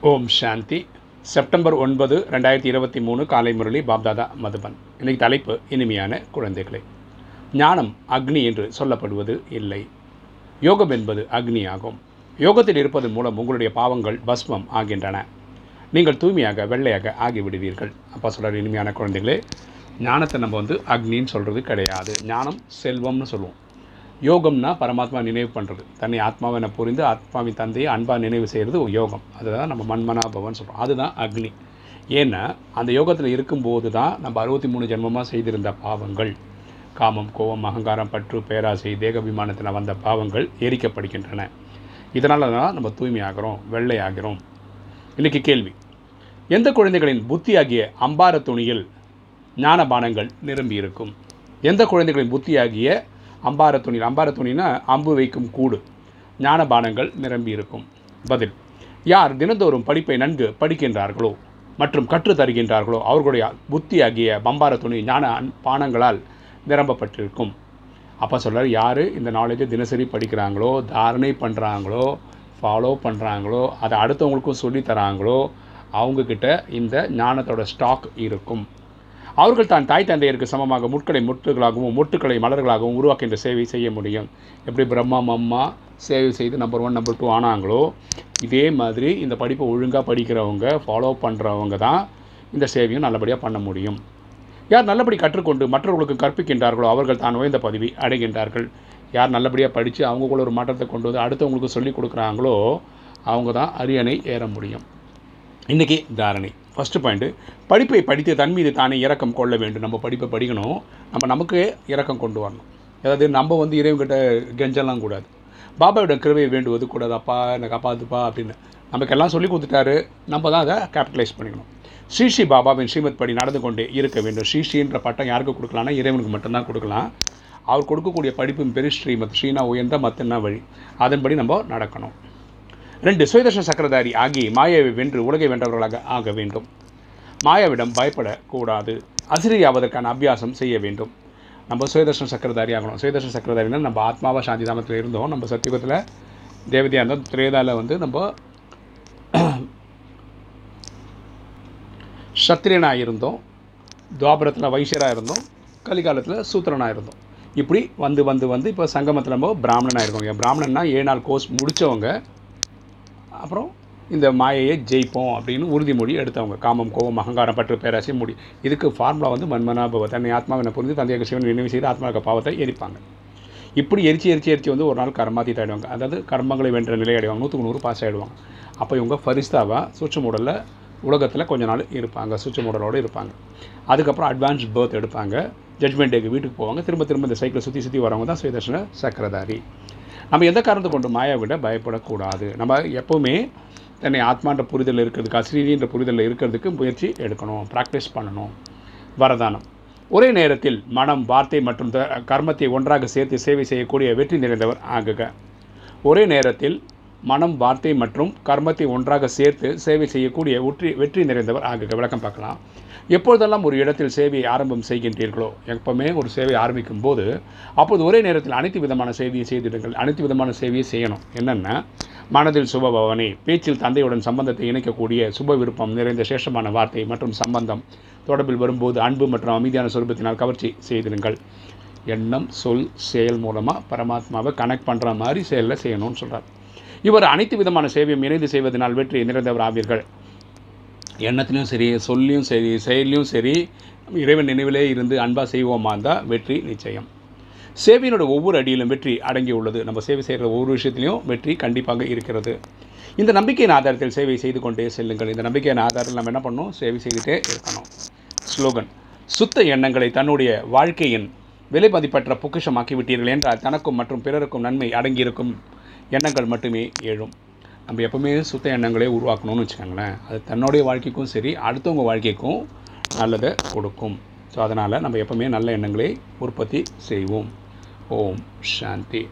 ஓம் சாந்தி. September ஒன்பது ரெண்டாயிரத்தி இருபத்தி மூணு காலை முரளி பாப்தாதா மதுபன். இன்னைக்கு தலைப்பு இனிமையான குழந்தைகளை. ஞானம் அக்னி என்று சொல்லப்படுவது இல்லை. யோகம் என்பது அக்னி ஆகும் யோகத்தில் இருப்பதன் மூலம் உங்களுடைய பாவங்கள் பஸ்மம் ஆகின்றன. நீங்கள் தூய்மையாக வெள்ளையாக ஆகிவிடுவீர்கள். அப்பா சொல்கிற இனிமையான குழந்தைகளே ஞானத்தை நம்ம வந்து அக்னின்னு சொல்கிறது கிடையாது. ஞானம் செல்வம்னு சொல்லுவோம். யோகம்னா பரமாத்மா நினைவு பண்ணுறது தன்னை ஆத்மாவை புரிந்து ஆத்மாவின் தந்தையை அன்பாக நினைவு செய்கிறது யோகம். அதுதான் நம்ம மண்மனா பவன் சொல்கிறோம் அதுதான் அக்னி. ஏன்னா அந்த யோகத்தில் இருக்கும்போது தான் நம்ம அறுபத்தி மூணு ஜென்மமாக செய்திருந்த பாவங்கள் காமம் கோபம் அகங்காரம் பற்று பேராசை தேகபிமானத்தில் வந்த பாவங்கள் எரிக்கப்படுகின்றன. இதனால தான் நம்ம தூய்மையாகிறோம் வெள்ளையாகிறோம். இன்றைக்கி கேள்வி. எந்த குழந்தைகளின் புத்தியாகிய அம்பார துணியில் ஞானபானங்கள் நிரம்பி இருக்கும் எந்த குழந்தைகளின் புத்தியாகிய அம்பார துணி அம்பார துணினா அம்பு வைக்கும் கூடு. ஞானபானங்கள் நிரம்பி இருக்கும். பதில் யார் தினந்தோறும் படிப்பை நன்கு படிக்கின்றார்களோ மற்றும் கற்று தருகின்றார்களோ அவர்களுடைய புத்தியாகிய பம்பார துணி ஞான பானங்களால் நிரம்பப்பட்டிருக்கும். அப்போ சொல்கிறார் யார் இந்த நாலேஜை தினசரி படிக்கிறாங்களோ தாரணை பண்ணுறாங்களோ ஃபாலோ பண்ணுறாங்களோ அதை அடுத்தவங்களுக்கும் சொல்லி தராங்களோ அவங்கக்கிட்ட இந்த ஞானத்தோட ஸ்டாக் இருக்கும். அவர்கள் தான் தாய் தந்தையருக்கு சமமாக முட்களை முட்டுகளாகவும் முட்டுக்களை மலர்களாகவும் உருவாக்கின்ற சேவை செய்ய முடியும். எப்படி பிரம்மா மம்மா சேவை செய்து நம்பர் ஒன் நம்பர் டூ ஆனாங்களோ இதே மாதிரி இந்த படிப்பை ஒழுங்காக படிக்கிறவங்க ஃபாலோ பண்ணுறவங்க தான் இந்த சேவையும் நல்லபடியாக பண்ண முடியும். யார் நல்லபடி கற்றுக்கொண்டு மற்றவர்களுக்கு கற்பிக்கின்றார்களோ அவர்கள் தான் உயர்ந்த பதவி அடைகின்றார்கள். யார் நல்லபடியாக படித்து அவங்களுக்குள்ள ஒரு மாற்றத்தை கொண்டு வந்து அடுத்தவங்களுக்கு சொல்லிக் கொடுக்குறாங்களோ அவங்க தான் அரியணை ஏற முடியும். இன்றைக்கி தாரணை. ஃபஸ்ட்டு பாயிண்ட்டு படிப்பை படித்து தன் மீது தானே இறக்கம் கொள்ள வேண்டும். நம்ம படிப்பை படிக்கணும். நம்ம நமக்கு இறக்கம் கொண்டு வரணும். அதாவது நம்ம வந்து இறைவன்கிட்ட கெஞ்சலாம் கூடாது. பாபாவிடம் கிருவையை வேண்டுவது கூடாது அப்பா என்னை காப்பாத்துப்பா அப்படின்னு. நமக்கெல்லாம் சொல்லி கொடுத்துட்டாரு. நம்ம தான் அதை கேபிட்டலைஸ் பண்ணிக்கணும். ஸ்ரீ ஸ்ரீ பாபாவின் ஸ்ரீமத் படி நடந்து கொண்டே இருக்க வேண்டும். ஸ்ரீ ஸ்ரீன்ற பட்டம் யாருக்கு கொடுக்கலாம்னா இறைவனுக்கு மட்டும்தான் கொடுக்கலாம். அவர் கொடுக்கக்கூடிய படிப்பும் பெரிய ஸ்ரீமத் ஸ்ரீனா உயர்ந்த மத்தன்னா வழி. அதன்படி நம்ம நடக்கணும். ரெண்டு சுயதர்ஷ சக்கரதாரி ஆகி மாயாவை வென்று உலகை வென்றவர்களாக ஆக வேண்டும். மாயாவிடம் பயப்படக்கூடாது. அசிரியாவதற்கான அபியாசம் செய்ய வேண்டும். நம்ம சுயதர்ஷன் சக்கரதாரி ஆகணும். சுயதர்ஷன் சக்கரதாரினா நம்ம ஆத்மாவாக சாந்தி தாமத்தில் இருந்தோம். நம்ம சத்தியுகத்தில் தேவதையாக இருந்தோம் திரேதாவில் வந்து நம்ம சத்திரியனாக இருந்தோம். துவாபரத்தில் வைசியராக இருந்தோம். கலிகாலத்தில் சூத்திரனாக இருந்தோம். இப்படி வந்து வந்து வந்து இப்போ சங்கமத்தில் நம்ம பிராமணனாக இருக்கோம் பிராமணன்னா ஏழு நாள் கோர்ஸ் முடித்தவங்க அப்புறம் இந்த மாயையை ஜெயிப்போம் அப்படின்னு உறுதிமொழி எடுத்தவங்க. காமம் கோபம் அகங்காரம் பற்று பேராசி முடி. இதுக்கு ஃபார்முலா வந்து மன்மனாபவ தன்னை ஆத்மாவினை புரிந்து தந்தையாக சிவன் நினைவு செய்து ஆத்மாவுக்கு பாவத்தை எரிப்பாங்க. இப்படி எரிச்சு எரிச்சு எரிச்சு வந்து ஒரு நாள் கர்மாத்திட்டு ஆகிடுவாங்க அதாவது கர்மங்களை வென்ற நிலை அடைவாங்க. நூற்றுக்கு நூறு பாஸ் ஆகிடுவாங்க அப்போ இவங்க ஃபரிஸ்தாவாக சுற்று மூடலில் உலகத்தில் கொஞ்ச நாள் இருப்பாங்க. சுற்று மூடலோடு இருப்பாங்க. அதுக்கப்புறம் அட்வான்ஸ் பேர்த் எடுப்பாங்க. ஜட்மெண்ட் டேக்கு வீட்டுக்கு போவாங்க. திரும்ப திரும்ப இந்த சைக்கிளை சுற்றி சுற்றி வரவங்க தான் சுயதர்ஷன சக்கரதாரி. நம்ம எந்த காரணத்தை கொண்டு மாயை விட பயப்படக்கூடாது. நம்ம எப்போவுமே தன்னை ஆத்மான்ற புரிதல் இருக்கிறதுக்கு அஸ்ரீன்ற புரிதலில் இருக்கிறதுக்கு முயற்சி எடுக்கணும் ப்ராக்டிஸ் பண்ணணும். வரதானம். ஒரே நேரத்தில் மனம் வார்த்தை மற்றும் கர்மத்தை ஒன்றாக சேர்த்து சேவை செய்யக்கூடிய வெற்றி நிறைந்தவர் ஆகுக. ஒரே நேரத்தில் மனம் வார்த்தை மற்றும் கர்மத்தை ஒன்றாக சேர்த்து சேவை செய்யக்கூடிய வெற்றி வெற்றி நிறைந்தவர் ஆகுக. விளக்கம் பார்க்கலாம். எப்பொழுதெல்லாம் ஒரு இடத்தில் சேவையை ஆரம்பம் செய்கின்றீர்களோ எப்பவுமே ஒரு சேவை ஆரம்பிக்கும் போது அப்போது ஒரே நேரத்தில் அனைத்து விதமான சேவையை செய்திடுங்கள். அனைத்து விதமான சேவையை செய்யணும். என்னென்ன மனதில் சுபபவனை பேச்சில் தந்தையுடன் சம்பந்தத்தை இணைக்கக்கூடிய சுப விருப்பம் நிறைந்த சேஷமான வார்த்தை மற்றும் சம்பந்தம் தொடர்பில் வரும்போது அன்பு மற்றும் அமைதியான சுரூபத்தினால் கவர்ச்சி செய்திடுங்கள். எண்ணம் சொல் செயல் மூலமாக பரமாத்மாவை கனெக்ட் பண்ணுற மாதிரி செயலில் செய்யணும்னு சொல்கிறார் இவர் அனைத்து விதமான சேவையும் இணைந்து செய்வதனால் வெற்றி நிறைந்தவர் ஆவீர்கள். எண்ணத்திலையும் சரி சொல்லியும் சரி செயலையும் சரி இறைவன் நினைவிலே இருந்து அன்பாக செய்வோமா இருந்தால் வெற்றி நிச்சயம். சேவையினோட ஒவ்வொரு அடியிலும் வெற்றி அடங்கி உள்ளது நம்ம சேவை செய்கிற ஒவ்வொரு விஷயத்திலையும் வெற்றி கண்டிப்பாக இருக்கிறது. இந்த நம்பிக்கையின் ஆதாரத்தில் சேவை செய்து கொண்டே செல்லுங்கள். இந்த நம்பிக்கையின் ஆதாரத்தில் நம்ம என்ன பண்ணணும்? சேவை செய்துகிட்டே இருக்கணும். ஸ்லோகன் சுத்த எண்ணங்களை தன்னுடைய வாழ்க்கையின் விலை மதிப்பற்ற பொக்கிஷமாக்கி விட்டீர்கள் என்றால் தனக்கும் மற்றும் பிறருக்கும் நன்மை அடங்கியிருக்கும். எண்ணங்கள் மட்டுமே எழும். நம்ம எப்போவுமே சுத்த எண்ணங்களே உருவாக்கணும்னு வச்சுக்கோங்களேன். அது தன்னுடைய வாழ்க்கைக்கும் சரி அடுத்தவங்க வாழ்க்கைக்கும் நல்லதை கொடுக்கும். ஸோ அதனால் நம்ம எப்போவுமே நல்ல எண்ணங்களை உற்பத்தி செய்வோம். ஓம் சாந்தி.